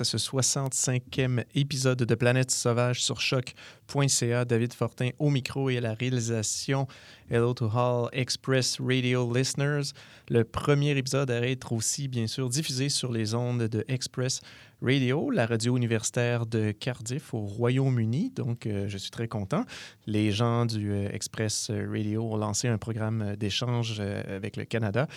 à ce 65e épisode de Planète Sauvage sur choc.ca. David Fortin au micro et à la réalisation. Hello to all Express Radio listeners. Le premier épisode à être aussi, bien sûr, diffusé sur les ondes de Express Radio, la radio universitaire de Cardiff au Royaume-Uni. Donc, euh, je suis très content. Les gens du euh, Express Radio ont lancé un programme d'échange euh, avec le Canada.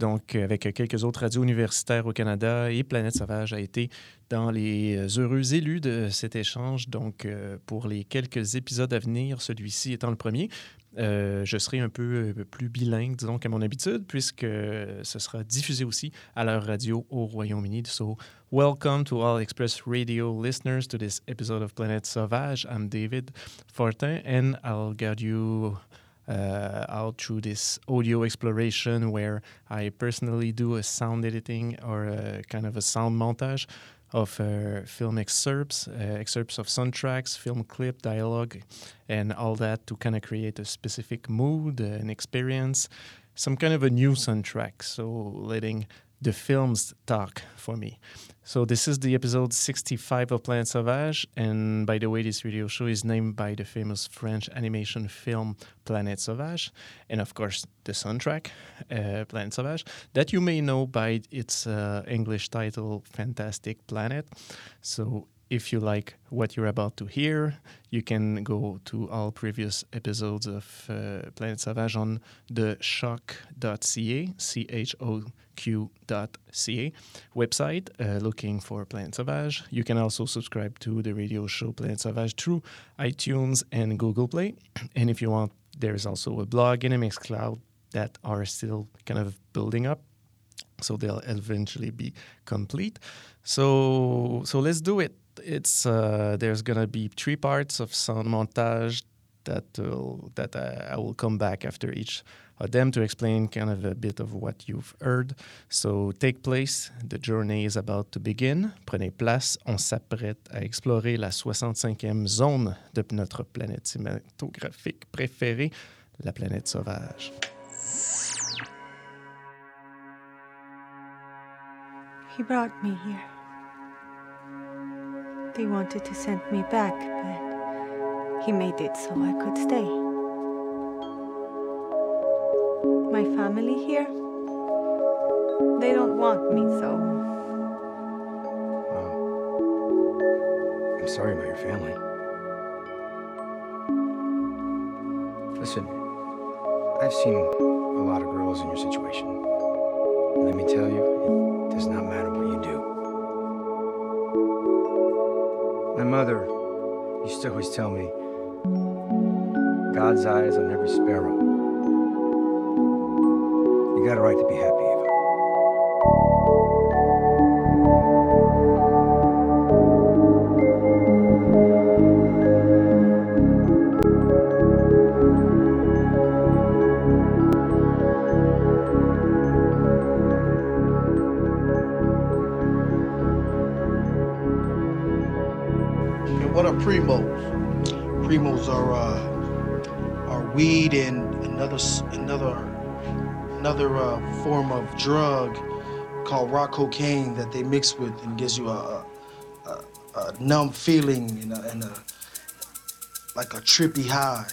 Donc, avec quelques autres radios universitaires au Canada et Planète Sauvage a été dans les heureux élus de cet échange. Donc, pour les quelques épisodes à venir, celui-ci étant le premier, euh, je serai un peu euh, plus bilingue, disons, qu'à mon habitude, puisque ce sera diffusé aussi à leur radio au Royaume-Uni. So, welcome to all Express Radio listeners to this episode of Planet Sauvage. I'm David Fortin, and I'll guide you uh, out through this audio exploration where I personally do a sound editing or a kind of a sound montage of uh, film excerpts, uh, excerpts of soundtracks, film clip, dialogue, and all that to kind of create a specific mood, uh, an experience, some kind of a new soundtrack. So letting the films talk for me. So this is the episode 65 of Planet Sauvage, and by the way, this radio show is named by the famous French animation film Planet Sauvage, and of course the soundtrack uh, Planet Sauvage that you may know by its uh, English title Fantastic Planet. So if you like what you're about to hear, you can go to all previous episodes of uh, Planet Savage on the shock.ca, C H O Q.ca website, uh, looking for Planet Savage. You can also subscribe to the radio show Planet Savage through iTunes and Google Play. And if you want, there's also a blog and a Mixcloud that are still kind of building up. So they'll eventually be complete. So so let's do it it's uh, there's gonna be three parts of sound montage that will, that I, I will come back after each of them to explain kind of a bit of what you've heard. So take place, the journey is about to begin. Prenez place, on s'apprête à explorer la 65e zone de notre planète cinématographique préférée, la planète sauvage. He brought me here. They wanted to send me back, but he made it so I could stay. My family here, they don't want me, so. I'm sorry about your family. Listen, I've seen a lot of girls in your situation. Let me tell you, it does not matter what you do. My mother used to always tell me God's eyes on every sparrow. You got a right to be happy, Eva. primos are uh, are weed and another another another uh, form of drug called rock cocaine that they mix with and gives you a, a, a numb feeling and a, and a like a trippy high.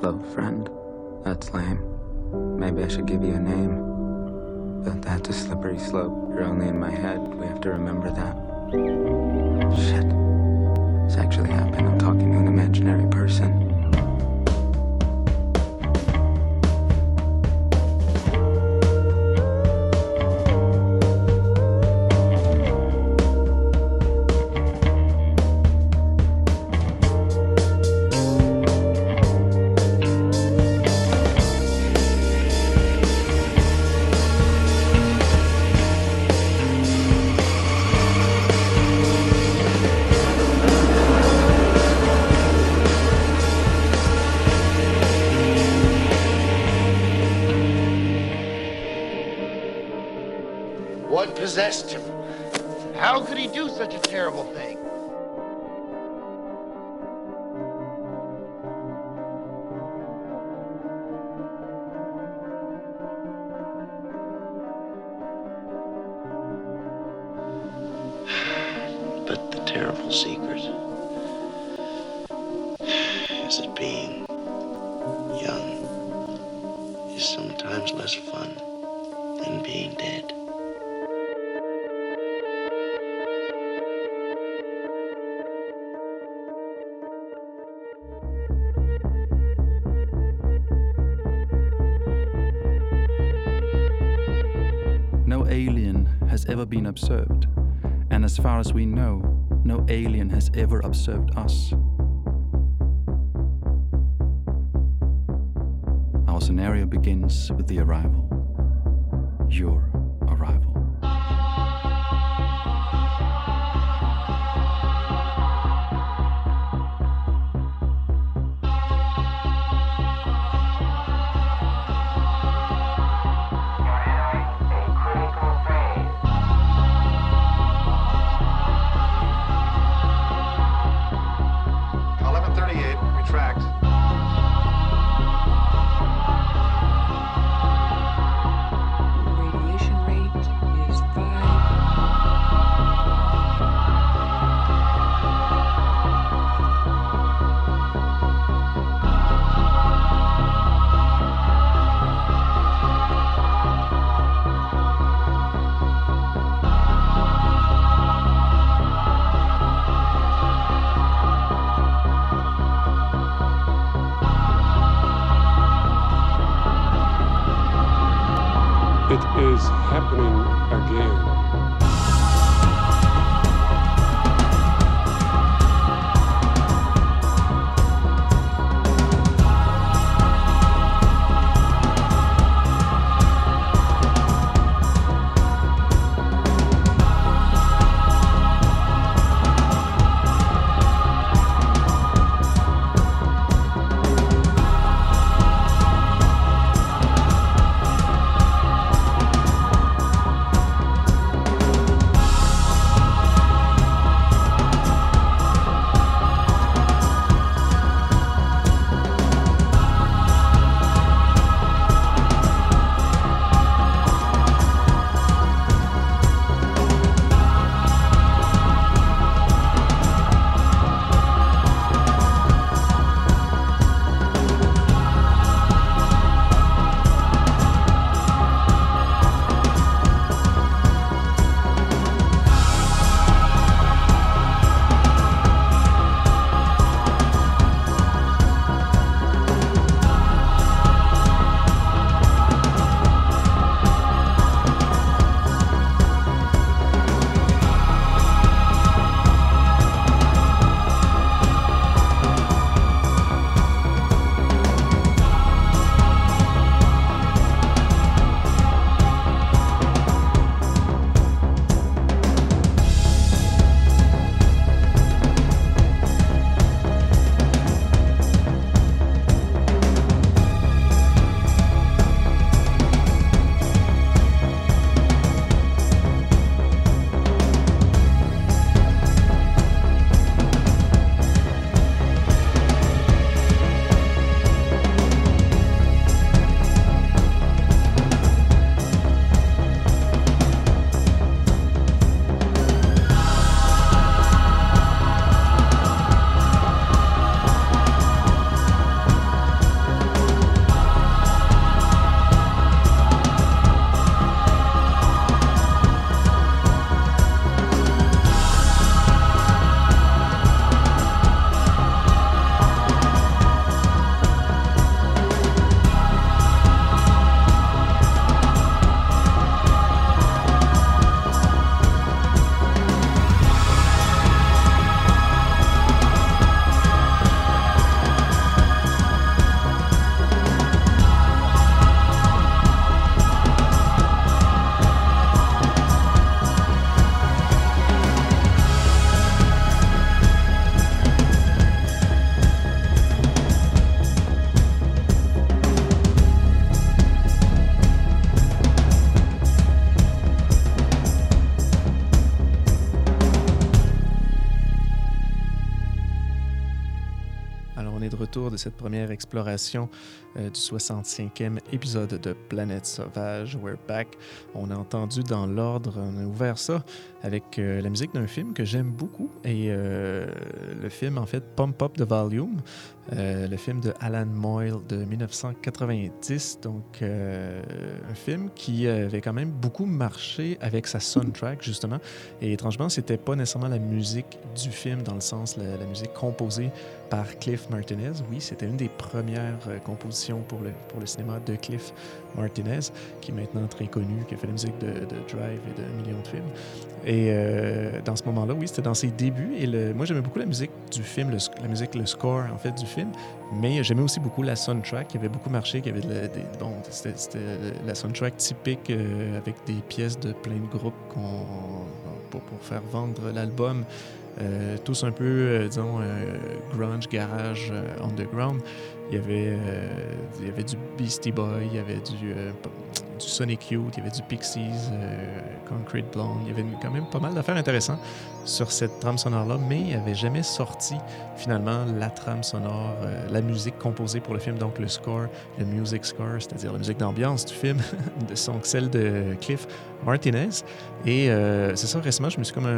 Hello, friend. That's lame. Maybe I should give you a name. But that's a slippery slope. You're only in my head. We have to remember that. Shit. It's actually happened. I'm talking to an imaginary person. Ever been observed, and as far as we know, no alien has ever observed us. Our scenario begins with the arrival. Your cette première exploration euh, du 65e épisode de Planète Sauvage, We're Back. On a entendu dans l'ordre, on a ouvert ça avec euh, la musique d'un film que j'aime beaucoup et euh, le film en fait Pump Up the Volume, le film de Alan Moyle de 1990, donc un film qui avait quand même beaucoup marché avec sa soundtrack justement et étrangement c'était pas nécessairement la musique du film dans le sens la, musique composée par Cliff Martinez. Oui, c'était une des premières compositions pour le, pour le cinéma de Cliff Martinez, qui est maintenant très connu, qui a fait la musique de, Drive et de millions de films. Et euh, dans ce moment-là, oui, c'était dans ses débuts. Et le, moi, j'aimais beaucoup la musique du film, la musique, le score, en fait, du film. Mais j'aimais aussi beaucoup la soundtrack qui avait beaucoup marché, qui avait des, bon, c'était la soundtrack typique euh, avec des pièces de plein de groupes pour, pour faire vendre l'album. Euh, tous un peu, disons, grunge, garage, underground. Il y avait, euh, il y avait du Beastie Boy, il y avait du, euh, du Sonic Youth, il y avait du Pixies, euh, Concrete Blonde. Il y avait quand même pas mal d'affaires intéressantes sur cette trame sonore-là, mais il n'y avait jamais sorti finalement la trame sonore, la musique composée pour le film, donc le score, le music score, c'est-à-dire la musique d'ambiance du film, de son, celle de Cliff Martinez. Et c'est ça, récemment, je me suis comme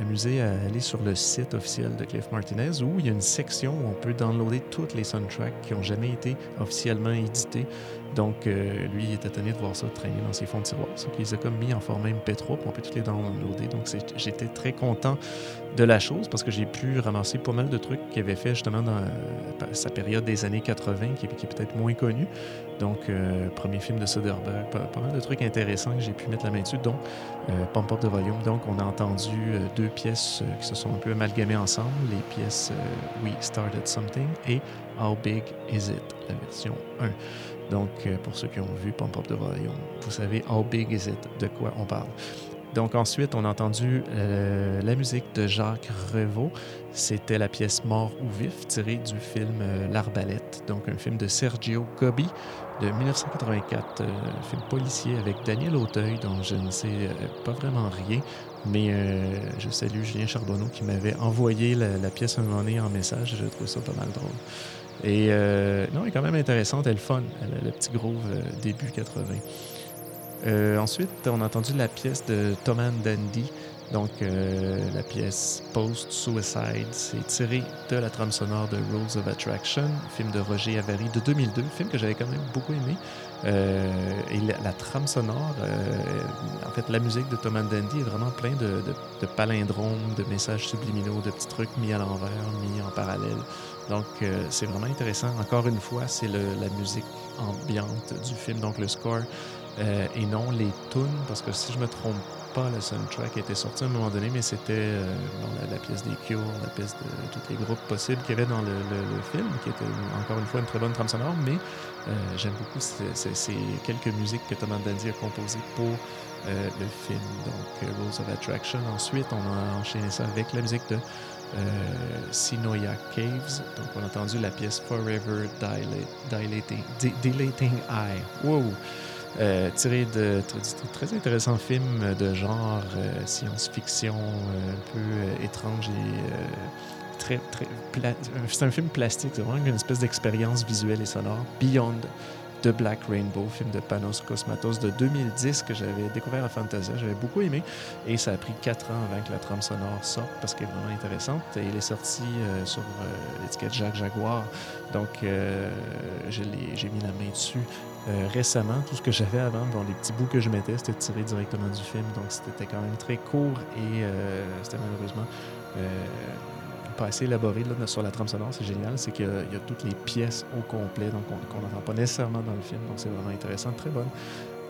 amusé à aller sur le site officiel de Cliff Martinez où il y a une section où on peut downloader toutes les soundtracks qui n'ont jamais été officiellement édités. Donc, lui, il était étonné de voir ça traîner dans ses fonds de tiroir. Ce qui les a comme mis en format MP3, puis on peut tous les downloader. Donc j'étais très content de la chose parce que j'ai pu ramasser pas mal de trucs qu'il avait fait justement dans euh, sa période des années 80, qui, est peut-être moins connu. Donc, euh, premier film de Soderbergh, pas, mal de trucs intéressants que j'ai pu mettre la main dessus, dont euh, Pump Up de Volume. Donc, on a entendu euh, deux pièces euh, qui se sont un peu amalgamées ensemble, les pièces euh, We Started Something et How Big Is It, la version 1. Donc, euh, pour ceux qui ont vu Pump Up de Volume, vous savez How Big Is It, de quoi on parle. Donc ensuite, on a entendu euh, la musique de Jacques Revaux. C'était la pièce Mort ou Vif, tirée du film euh, L'Arbalète, donc un film de Sergio Cobi de 1984, euh, un film policier avec Daniel Auteuil, dont je ne sais euh, pas vraiment rien, mais euh, je salue Julien Charbonneau qui m'avait envoyé la, la, pièce un moment donné en message. Je trouve ça pas mal drôle. Et euh, non, elle est quand même intéressante, elle est fun. Elle a le petit groove euh, début 80. Euh, ensuite, on a entendu la pièce de Thomas Dandy, donc euh, la pièce Post Suicide. C'est tiré de la trame sonore de Rules of Attraction, film de Roger Avary de 2002, film que j'avais quand même beaucoup aimé. Euh, et la, trame sonore, euh, en fait, la musique de Thomas Dandy est vraiment plein de, palindromes, de messages subliminaux, de petits trucs mis à l'envers, mis en parallèle. Donc, euh, c'est vraiment intéressant. Encore une fois, c'est la musique ambiante du film, donc le score euh, et non les tunes, parce que si je me trompe pas, le soundtrack était sorti à un moment donné, mais c'était euh, la, la, pièce des Cure, la pièce de tous les groupes possibles qu'il y avait dans le, le, le, film, qui était encore une fois une très bonne trame sonore, mais euh, j'aime beaucoup ces quelques musiques que Thomas Dandy a composées pour euh, le film, donc Rules of Attraction. Ensuite, on a enchaîné ça avec la musique de Sinoia Caves. Donc, on a entendu la pièce Forever Dilating, Eye. Wow! Euh, tiré de très, très intéressant film de genre euh, science-fiction euh, un peu étrange et très très c'est un film plastique c'est vraiment une espèce d'expérience visuelle et sonore Beyond de Black Rainbow, film de Panos Cosmatos de 2010 que j'avais découvert à Fantasia. J'avais beaucoup aimé et ça a pris quatre ans avant que la trame sonore sorte parce qu'elle est vraiment intéressante. Et il est sorti euh, sur euh, l'étiquette Jacques Jaguar. Donc, euh, j'ai mis la main dessus récemment. Tout ce que j'avais avant, bon, les petits bouts que je mettais, c'était tiré directement du film. Donc, c'était quand même très court et c'était malheureusement pas assez élaboré là, sur la trame sonore, c'est génial, c'est qu'il y, a toutes les pièces au complet, donc on n'entend pas nécessairement dans le film, donc c'est vraiment intéressant, très bonne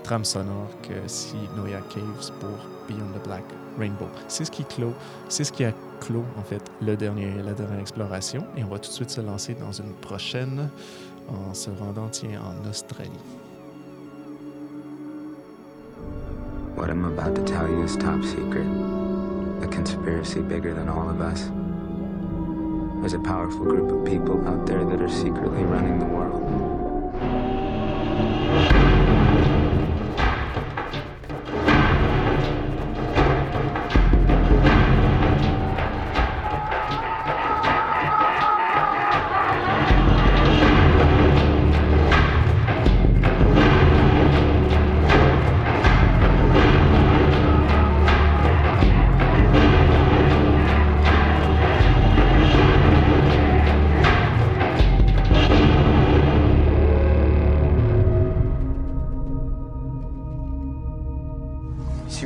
trame sonore que si Noia Caves pour Beyond the Black Rainbow. C'est ce qui clôt, c'est ce qui a clos en fait le dernier, la dernière exploration, et on va tout de suite se lancer dans une prochaine en se rendant tiens en Australie. What I'm about to tell you is top secret. A conspiracy bigger than all of us. There's a powerful group of people out there that are secretly running the world.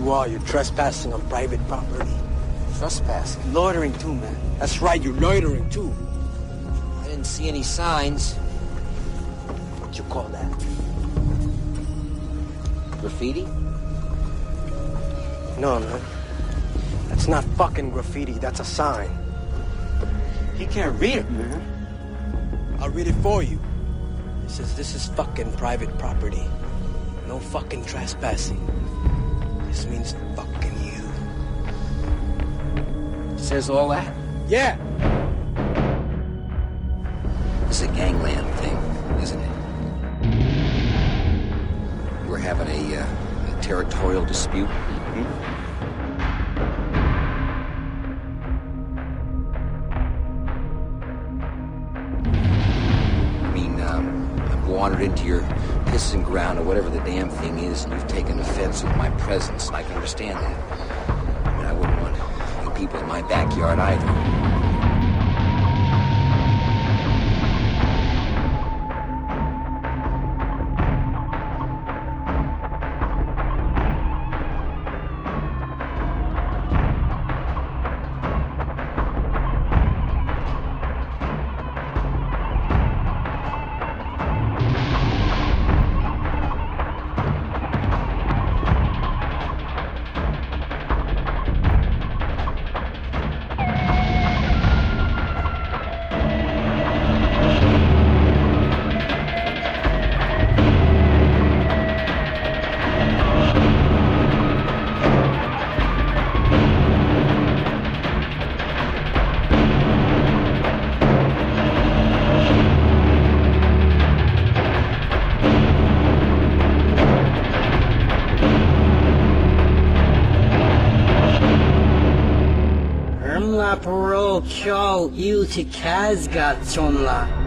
You're You're trespassing on private property. Trespassing? Loitering too, man. That's right, you're loitering too. I didn't see any signs. What'd you call that? Graffiti? No, man. That's not fucking graffiti, that's a sign. He can't read it, man. I'll read it for you. It says this is fucking private property. No fucking trespassing. This means fucking you. Says all that? Yeah. It's a gangland thing, isn't it? We're having a, uh, a territorial dispute. Hmm? I mean, um, I've wandered into your pissing ground or whatever the damn thing is, and you've taken offense with my presence, and I can understand that. But I wouldn't want people in my backyard either. you to Kazgatsonla.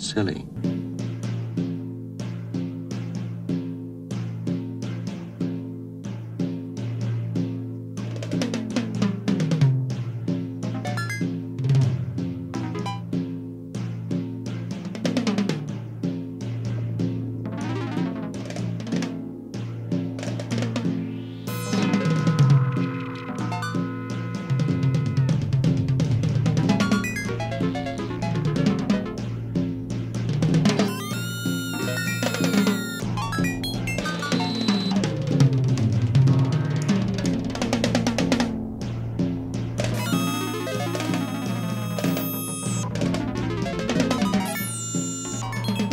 Silly.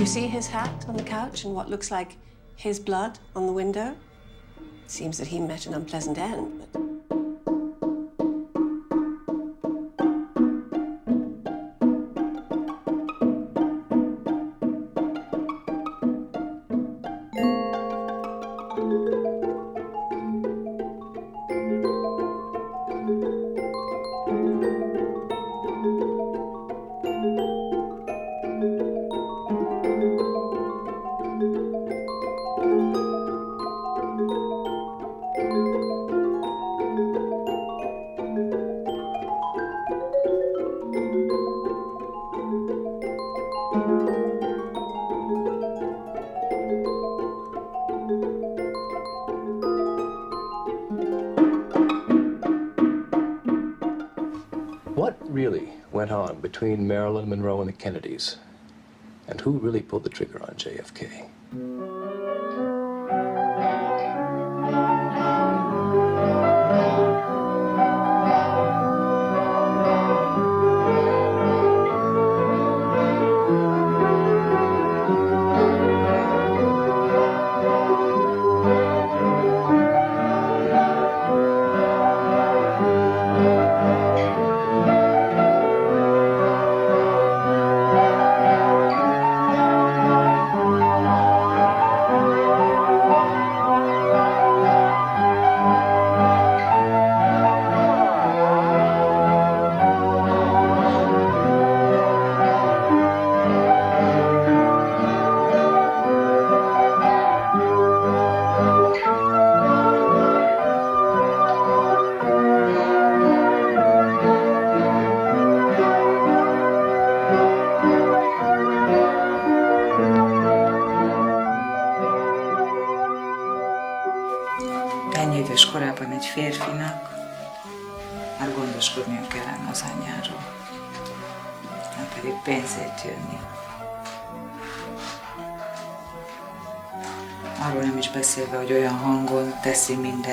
See his hat on the couch and what looks like his blood on the window? Seems that he met an unpleasant end, but between Marilyn Monroe and the Kennedys? And who really pulled the trigger on JFK?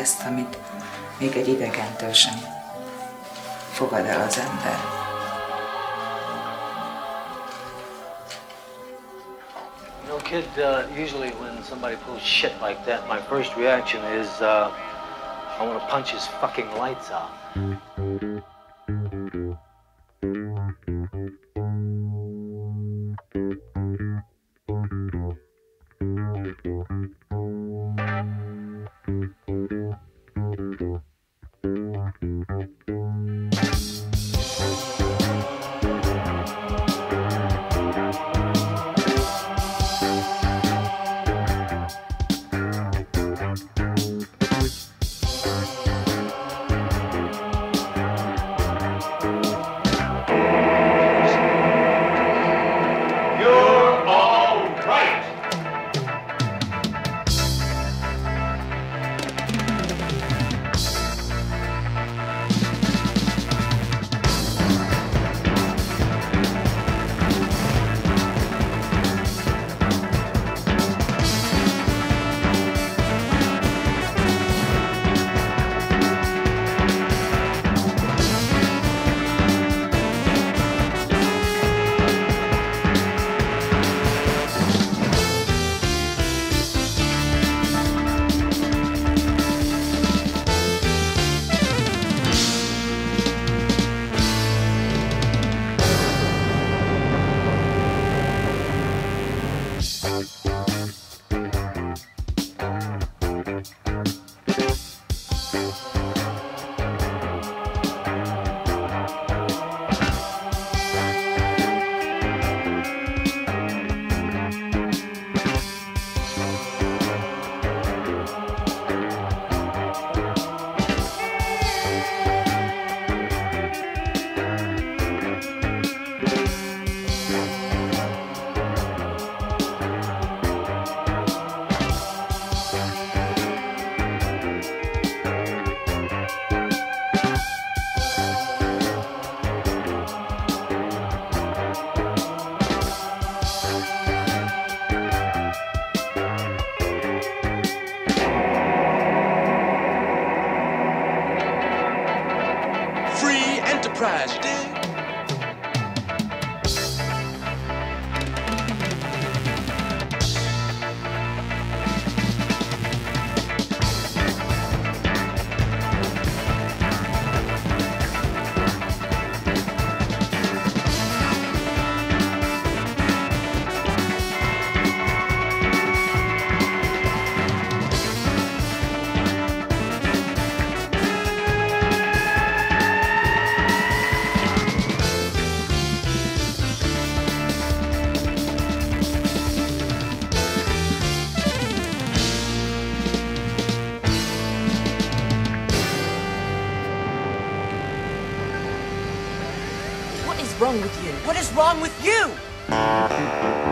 Mindezt, amit még egy idegentől sem fogad el az ember. You know, kid, uh, usually when somebody pulls shit like that, my first reaction is, uh, I want to punch his fucking lights out. Wrong with you? What is wrong with you?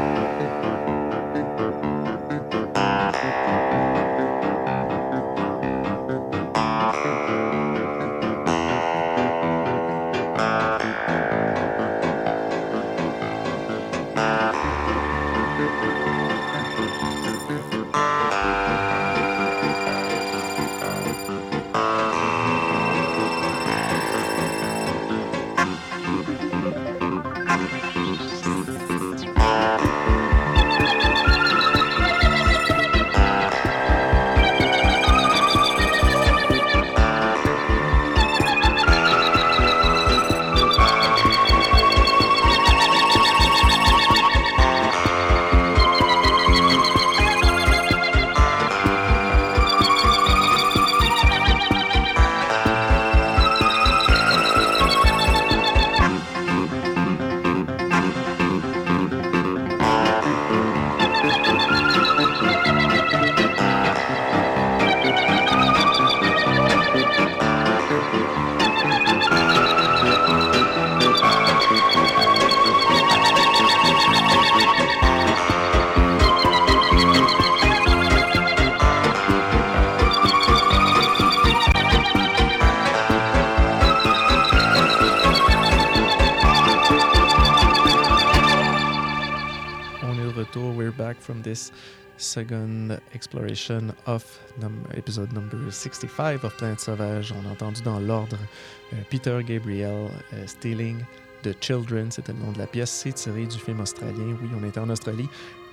Second exploration of num episode number 65 of Planète Sauvage. On a entendu dans l'ordre euh, Peter Gabriel, euh, Stealing, The Children, c'était le nom de la pièce. C'est tiré du film australien. Oui, on était en Australie.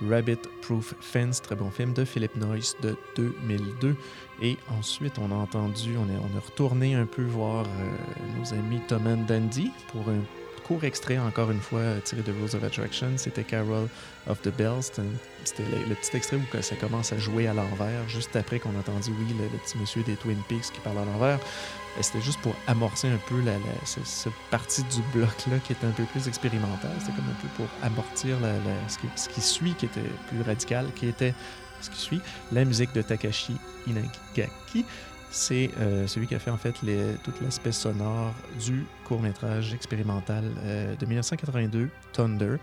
Rabbit Proof Fence, très bon film de Philip Noyce de 2002. Et ensuite, on a entendu, on est, on est retourné un peu voir euh, nos amis Tom and Dandy pour un court extrait, encore une fois, tiré de Rules of Attraction. C'était Carol of the Bells. C'était le, petit extrait où ça commence à jouer à l'envers, juste après qu'on a entendu, oui, le, petit monsieur des Twin Peaks qui parle à l'envers. C'était juste pour amorcer un peu la, cette, partie du bloc-là qui était un peu plus expérimentale. C'était comme un peu pour amortir la, ce qui, ce, qui, suit, qui était plus radical, qui était ce qui suit, la musique de Takashi Inagaki. C'est euh, celui qui a fait en fait les, tout l'aspect sonore du court-métrage expérimental euh, de 1982, Thunder,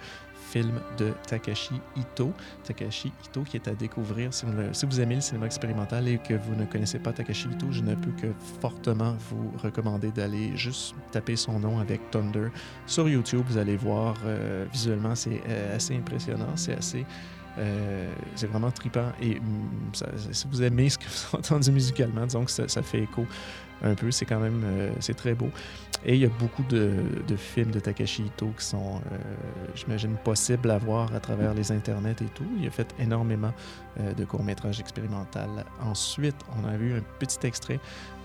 film de Takashi Ito. Takashi Ito qui est à découvrir si vous, aimez le cinéma expérimental et que vous ne connaissez pas Takashi Ito, je ne peux que fortement vous recommander d'aller juste taper son nom avec Thunder sur YouTube. Vous allez voir euh, visuellement, c'est assez impressionnant, c'est assez euh, c'est vraiment trippant. Et ça, si vous aimez ce que vous avez entendu musicalement, disons que ça, fait écho un peu. C'est quand même euh, c'est très beau. Et il y a beaucoup de, films de Takashi Ito qui sont, euh, j'imagine, possibles à voir à travers les internets et tout. Il a fait énormément de courts-métrages expérimentaux. Ensuite, on a vu un petit extrait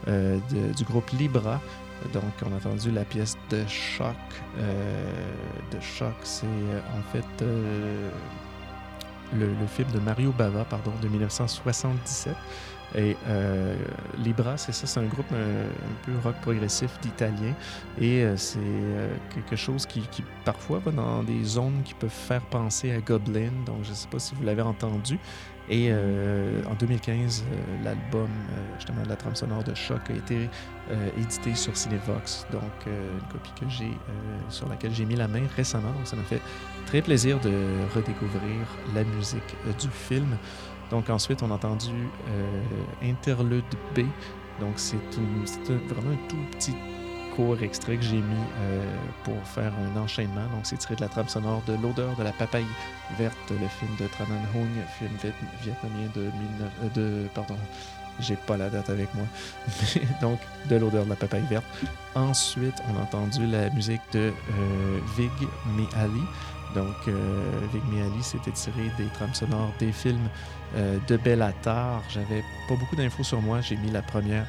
du groupe Libra. Donc, on a entendu la pièce de Choc. de Choc, c'est en fait le, film de Mario Bava, pardon, de 1977. Et euh, Libra, c'est ça, c'est un groupe un, un, peu rock progressif d'italien. Et euh, c'est euh, quelque chose qui, qui, parfois va dans des zones qui peuvent faire penser à Goblin. Donc, je ne sais pas si vous l'avez entendu. Et euh, en 2015, euh, l'album, euh, justement, de la trame sonore de Choc a été édité sur Cinevox. Donc, une copie que j'ai, sur laquelle j'ai mis la main récemment. Donc, ça m'a fait très plaisir de redécouvrir la musique du film. Donc ensuite, on a entendu Interlude B. Donc c'est vraiment un tout petit court extrait que j'ai mis euh, pour faire un enchaînement. Donc c'est tiré de la trame sonore de L'odeur de la papaye verte, le film de Tran Anh Hung, film vietnamien de, 19, euh, de pardon, j'ai pas la date avec moi. donc de L'odeur de la papaye verte. Ensuite, on a entendu la musique de euh, Vig Me Ali. Donc, euh, Vig Me Ali, c'était tiré des trames sonores des films euh, de Bellatar. J'avais pas beaucoup d'infos sur moi. J'ai mis la première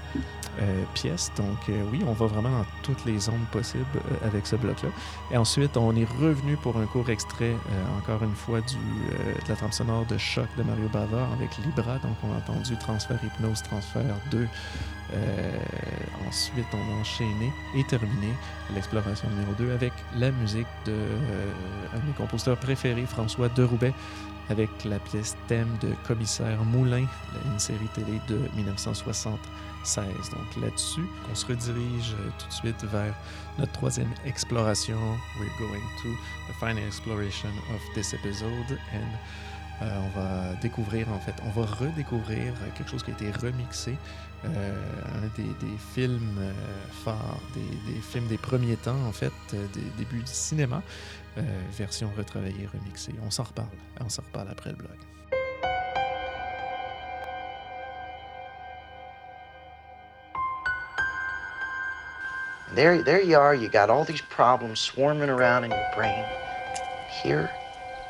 euh, pièce. Donc, euh, oui, on va vraiment dans toutes les zones possibles avec ce bloc-là. Et ensuite, on est revenu pour un court extrait, encore une fois, de la trame sonore de Choc de Mario Bava avec Libra. Donc, on a entendu Transfert Hypnose, Transfert 2. ensuite, on a enchaîné et terminé l'exploration numéro 2 avec la musique de un de mes compositeurs préférés, François Deroubaix, avec la pièce thème de Commissaire Moulin, une série télé de 1976. Donc là-dessus, on se redirige tout de suite vers notre troisième exploration. We're going to the final exploration of this episode and euh, on va découvrir, en fait, on va redécouvrir quelque chose qui a été remixé, euh, un des, des films euh, phares, des, des, films des premiers temps, en fait, des débuts du cinéma, version retravaillée, remixée. On s'en reparle, on s'en reparle après le blog. There, there you are. You got all these problems swarming around in your brain. Here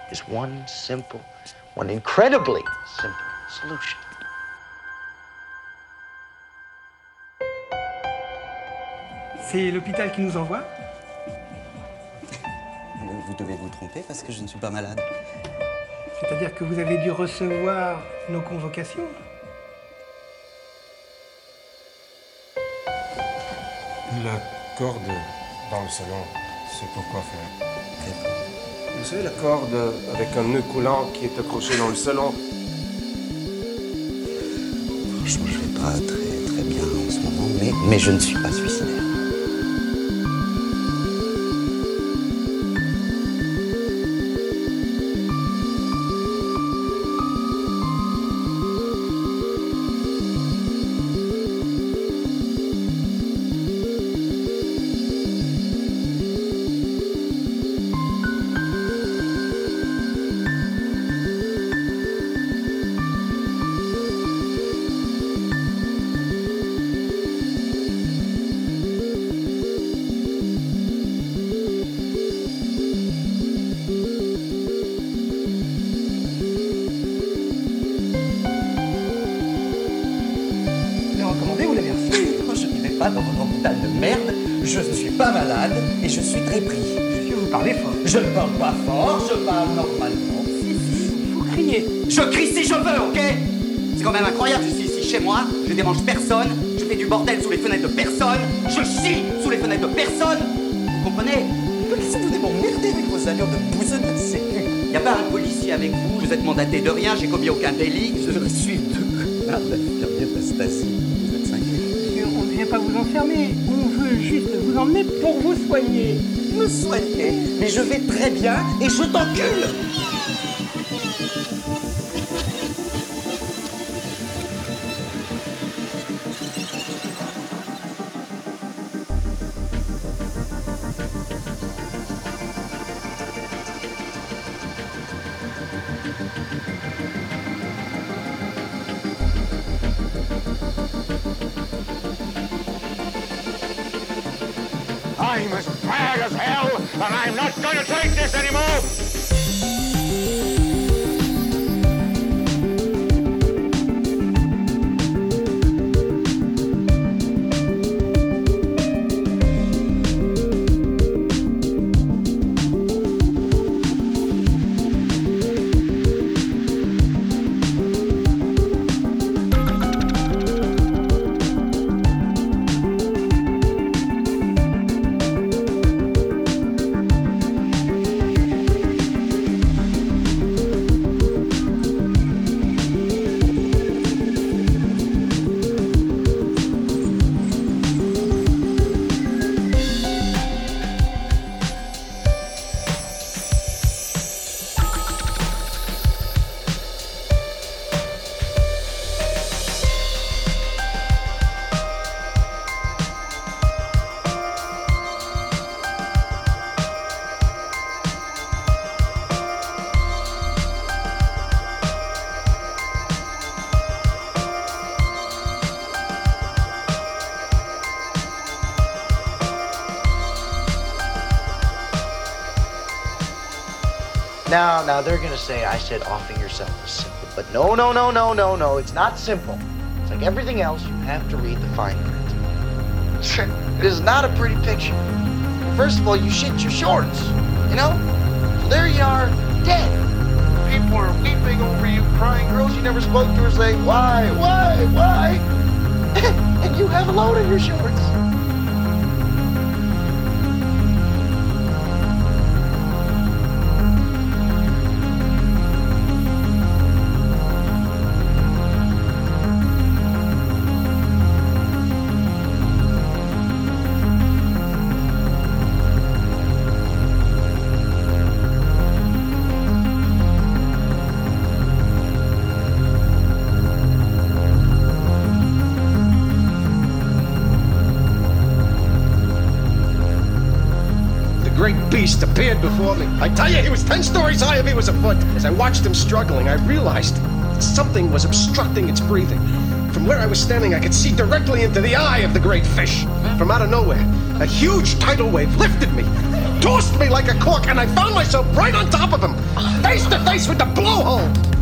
is one simple one incredibly simple solution. C'est l'hôpital qui nous envoie? Vous devez vous tromper parce que je ne suis pas malade. C'est-à-dire que vous avez dû recevoir nos convocations La corde dans le salon, c'est pourquoi faire? Vous savez la corde avec un nœud coulant qui est accroché dans le salon Franchement, je vais pas très très bien en ce moment, mais, mais je ne suis pas suicidaire. Mandaté de rien, j'ai commis aucun délit, je suis de connards d'infirmière d'Astasie. Vous êtes. Monsieur, on ne vient pas vous enfermer. On veut juste vous emmener pour vous soigner. Me soigner Mais je vais très bien et je t'encule and I'm not Now, they're gonna say I said offing yourself is simple, but no, no, no, no, no, no. It's not simple. It's like everything else. You have to read the fine print. it is not a pretty picture. First of all, you shit your shorts. You know. So there you are, dead. People are weeping over you, crying. Girls you never spoke to are saying, "Why, why, why?" and you have a load in your shorts. Beast appeared before me. I tell you, he was ten stories high if he was a foot. As I watched him struggling, I realized that something was obstructing its breathing. From where I was standing, I could see directly into the eye of the great fish. From out of nowhere, a huge tidal wave lifted me, tossed me like a cork, and I found myself right on top of him, face to face with the blowhole.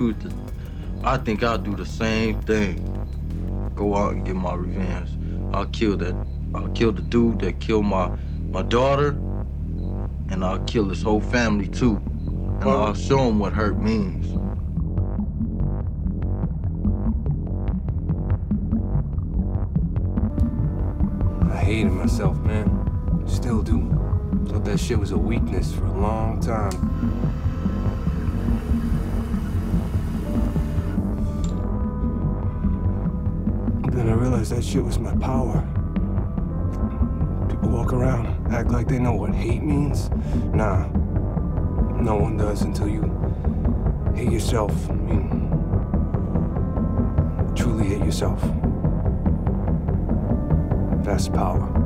To tell you the truth, I think I'll do the same thing. Go out and get my revenge. I'll kill that. I'll kill the dude that killed my my daughter, and I'll kill his whole family too. And I'll show him what hurt means. I hated myself, man. Still do. Thought that shit was a weakness for a long time. Realized that shit was my power. People walk around, act like they know what hate means. Nah, no one does until you hate yourself. I mean, truly hate yourself. That's power.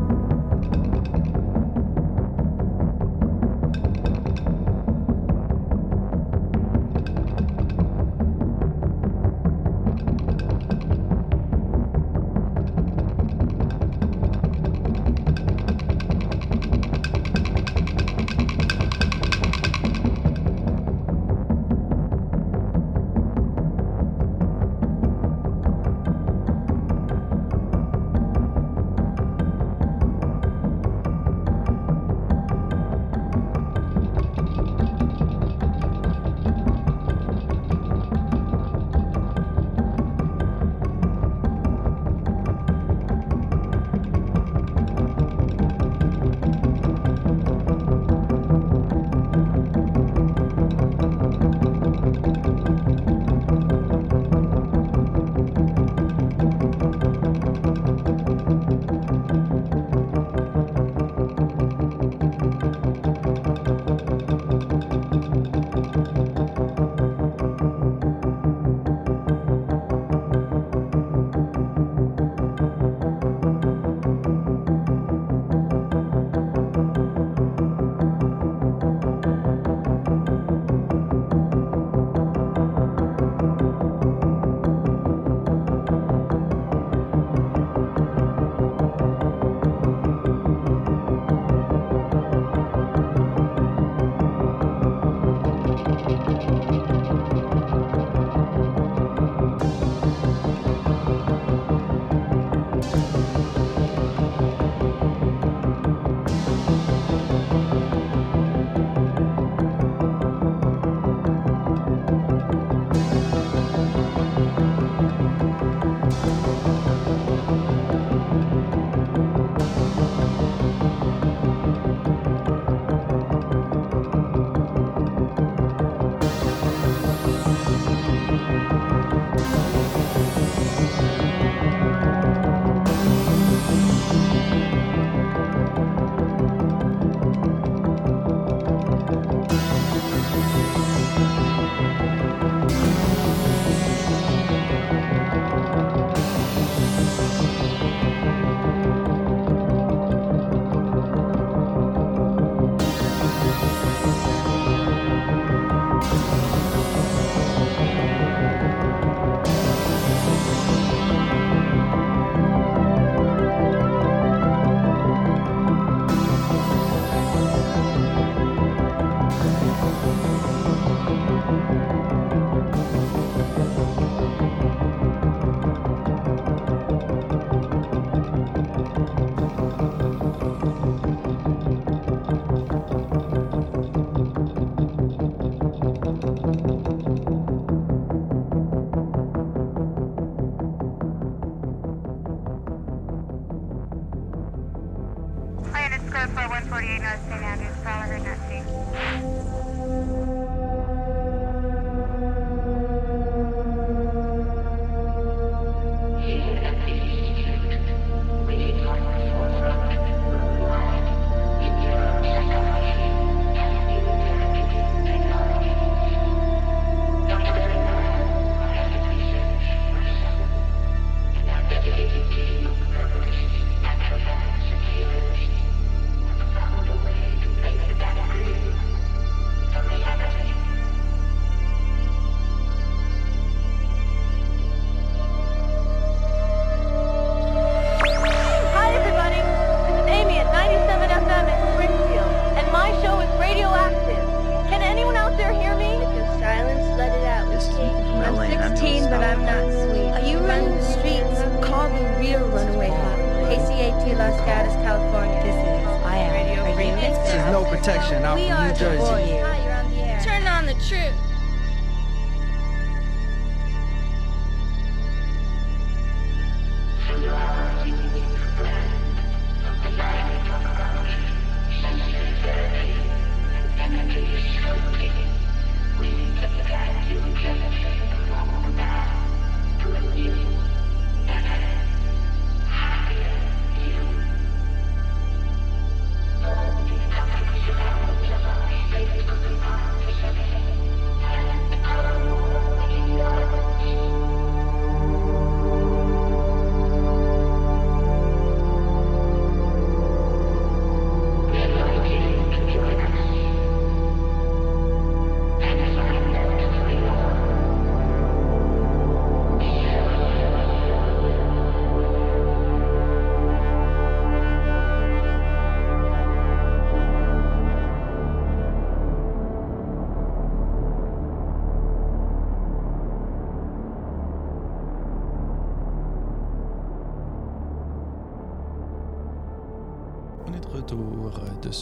Los Gatos, California. This is I am Radio Free There's no protection out We in are New the Jersey.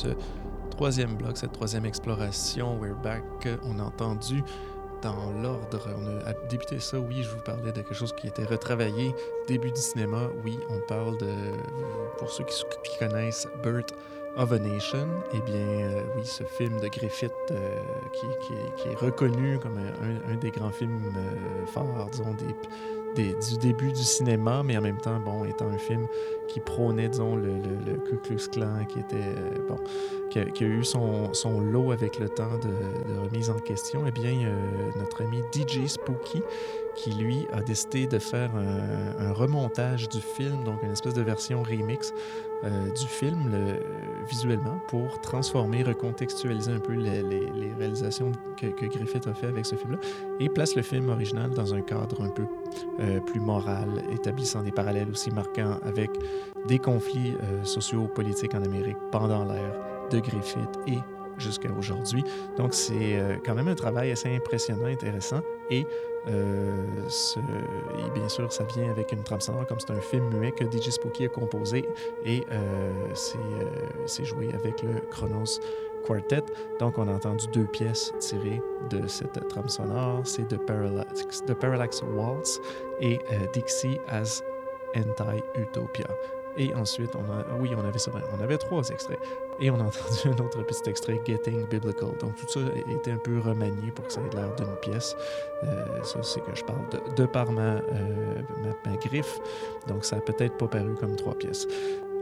Ce troisième bloc, cette troisième exploration. We're back. On a entendu dans l'ordre, on a débuté ça, oui, je vous parlais de quelque chose qui était retravaillé. Début du cinéma, oui, on parle de, pour ceux qui, connaissent Birth of a Nation, eh bien, euh, oui, ce film de Griffith euh, qui, est reconnu comme un, des grands films euh, disons, des, du début du cinéma, mais en même temps, bon, étant un film qui prônait, disons, le, le- Ku Klux Klan, qui était, euh, bon, qui a, eu son, son lot avec le temps de, remise en question, eh bien, euh, notre ami DJ Spooky, qui lui a décidé de faire un, remontage du film, donc une espèce de version remix euh, du film le- visuellement pour transformer, recontextualiser un peu les réalisations que, que Griffith a fait avec ce film-là et place le film original dans un cadre un peu euh, plus moral, établissant des parallèles aussi marquants avec des conflits euh, sociaux-politiques en Amérique pendant l'ère de Griffith et jusqu'à aujourd'hui. Donc c'est euh, quand même un travail assez impressionnant, intéressant et, euh, et bien sûr ça vient avec une trame sonore comme c'est un film muet que DJ Spooky a composé et c'est joué avec le Chronos Quartet. Donc, on a entendu deux pièces tirées de cette trame sonore. C'est The Parallax, Waltz et euh, Dixie as Anti-Utopia. Et ensuite, on a, oui, on avait, on avait trois extraits. Et on a entendu un autre petit extrait, Getting Biblical. Donc, tout ça a été un peu remanié pour que ça ait l'air d'une pièce. Euh, ça, c'est que je parle de, par ma, euh, ma, ma griffe. Donc, ça a peut-être pas paru comme trois pièces.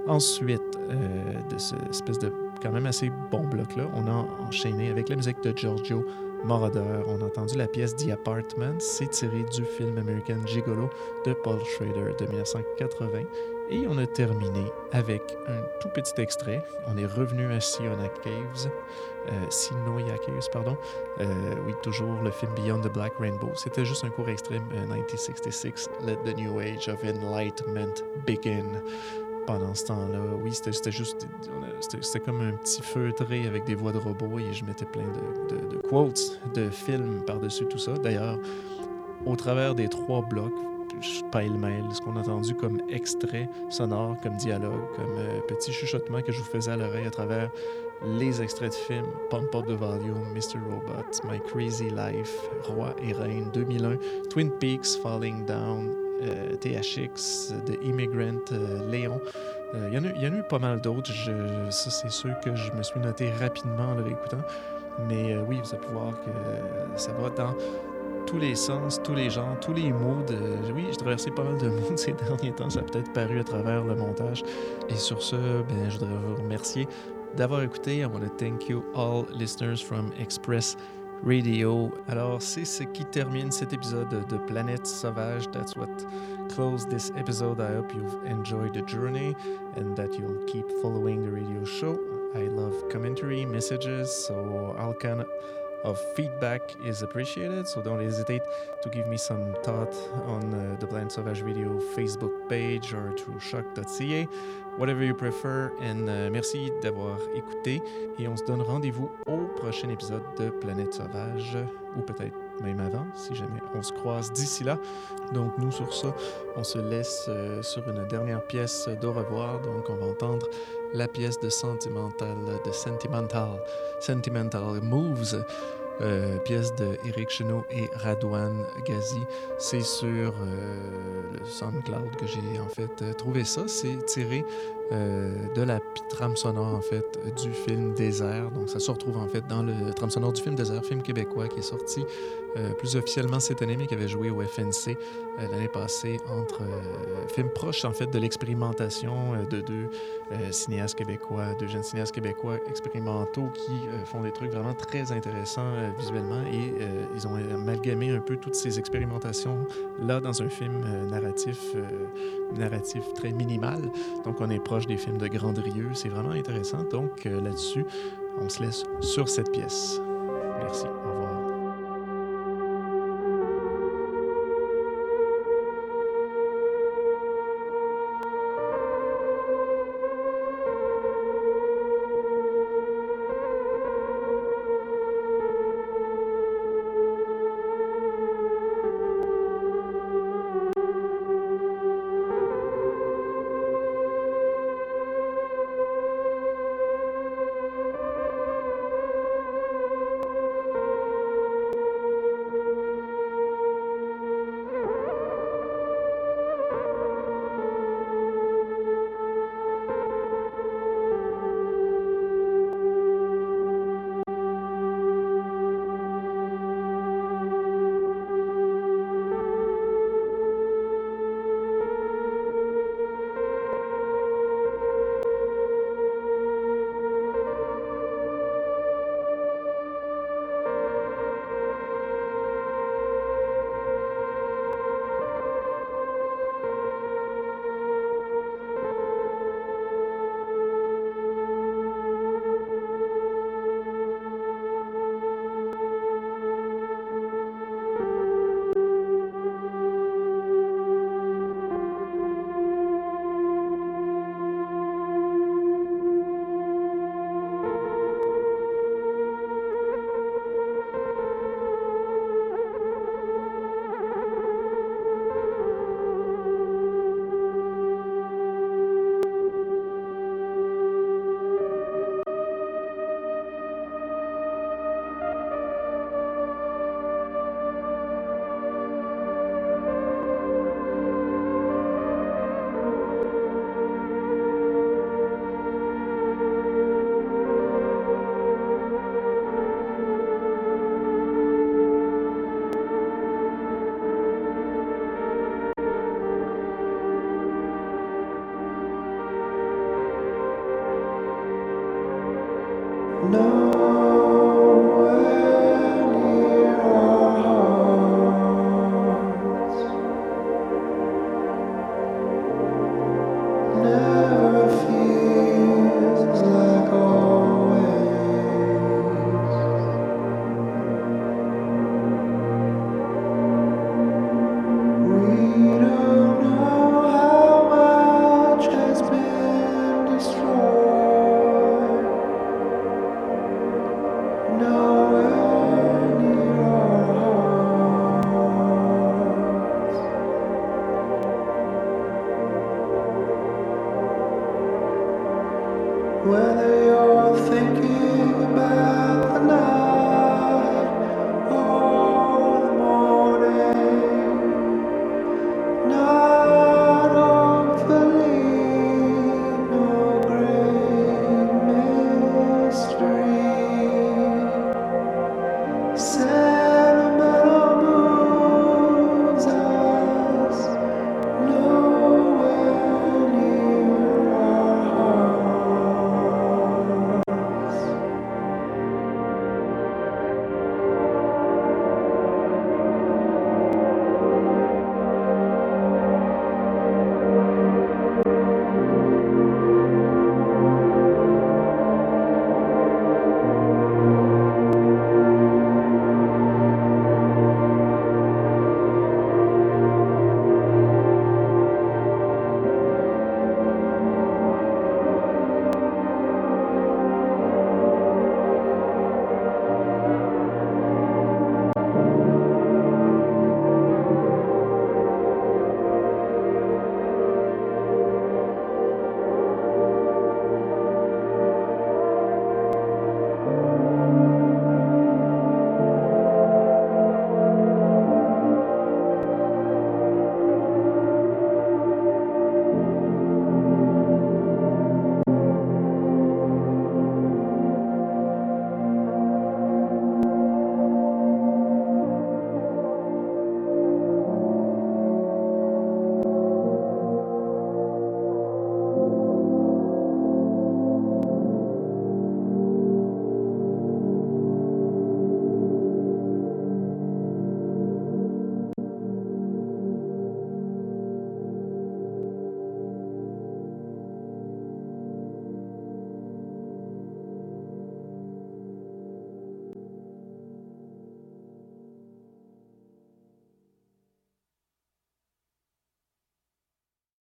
Ensuite, de ce espèce de quand même assez bon bloc-là, on a enchaîné avec la musique de Giorgio Moroder. On a entendu la pièce The Apartment. C'est tiré du film American Gigolo de Paul Schrader de 1980. Et on a terminé avec un tout petit extrait. On est revenu à Siona Caves, euh, Sinoia Caves, pardon. Euh, oui, toujours le film Beyond the Black Rainbow. C'était juste un court extrait, euh, 1966, Let the New Age of Enlightenment Begin pendant ce temps-là. Oui, c'était juste. C'était comme un petit feutré avec des voix de robots et je mettais plein de, quotes de films par-dessus tout ça. D'ailleurs, au travers des trois blocs, pêle-mêle ce qu'on a entendu comme extrait sonore, comme dialogue, comme euh, petit chuchotement que je vous faisais à l'oreille à travers les extraits de films Pump Up the Volume, Mr. Robot, My Crazy Life, Roi et Reine 2001, Twin Peaks, Falling Down, euh, THX, The Immigrant, euh, Léon. Euh, Il y, en a- eu pas mal d'autres. Ça, c'est sûr que je me suis noté rapidement en le réécoutant. Mais oui, vous allez pouvoir que ça va dans tous les sens, tous les genres, tous les mots. De... Oui, j'ai traversé pas mal de mots ces derniers temps. Ça a peut-être paru à travers le montage. Et sur ce, ben, je voudrais vous remercier d'avoir écouté. I want to thank you all listeners from Express Radio. Alors, c'est ce qui termine cet épisode de Planète Sauvage. That's what closed this episode. I hope you've enjoyed the journey and that you'll keep following the radio show. I love commentary, messages, so all kind of feedback is appreciated. So don't hesitate to give me some thought on uh, the Planet Sauvage Radio Facebook page or through shock.ca, whatever you prefer. And uh, merci d'avoir écouté. Et on se donne rendez-vous au prochain épisode de Planète Sauvage, ou peut-être même avant, si jamais on se croise d'ici là. Donc nous, sur ça, on se laisse euh, sur une dernière pièce d'au revoir. Donc on va entendre la pièce de Sentimental, de Sentimental, Sentimental Moves. Euh, pièce de Eric Chenot et Radouane Gazi. C'est sur euh, le SoundCloud que j'ai en fait euh, trouvé ça. C'est tiré de la trame sonore en fait du film Désert. Donc ça se retrouve en fait dans le trame sonore du film Désert, film québécois qui est sorti plus officiellement cette année, mais qui avait joué au FNC l'année passée entre films proches en fait de l'expérimentation de deux cinéastes québécois, deux jeunes cinéastes québécois expérimentaux qui font des trucs vraiment très intéressants visuellement et euh, ils ont amalgamé un peu toutes ces expérimentations là dans un film euh, narratif, euh, narratif très minimal. Donc on est des films de Grandrieux, c'est vraiment intéressant. Donc là-dessus, on se laisse sur cette pièce. Merci, au revoir.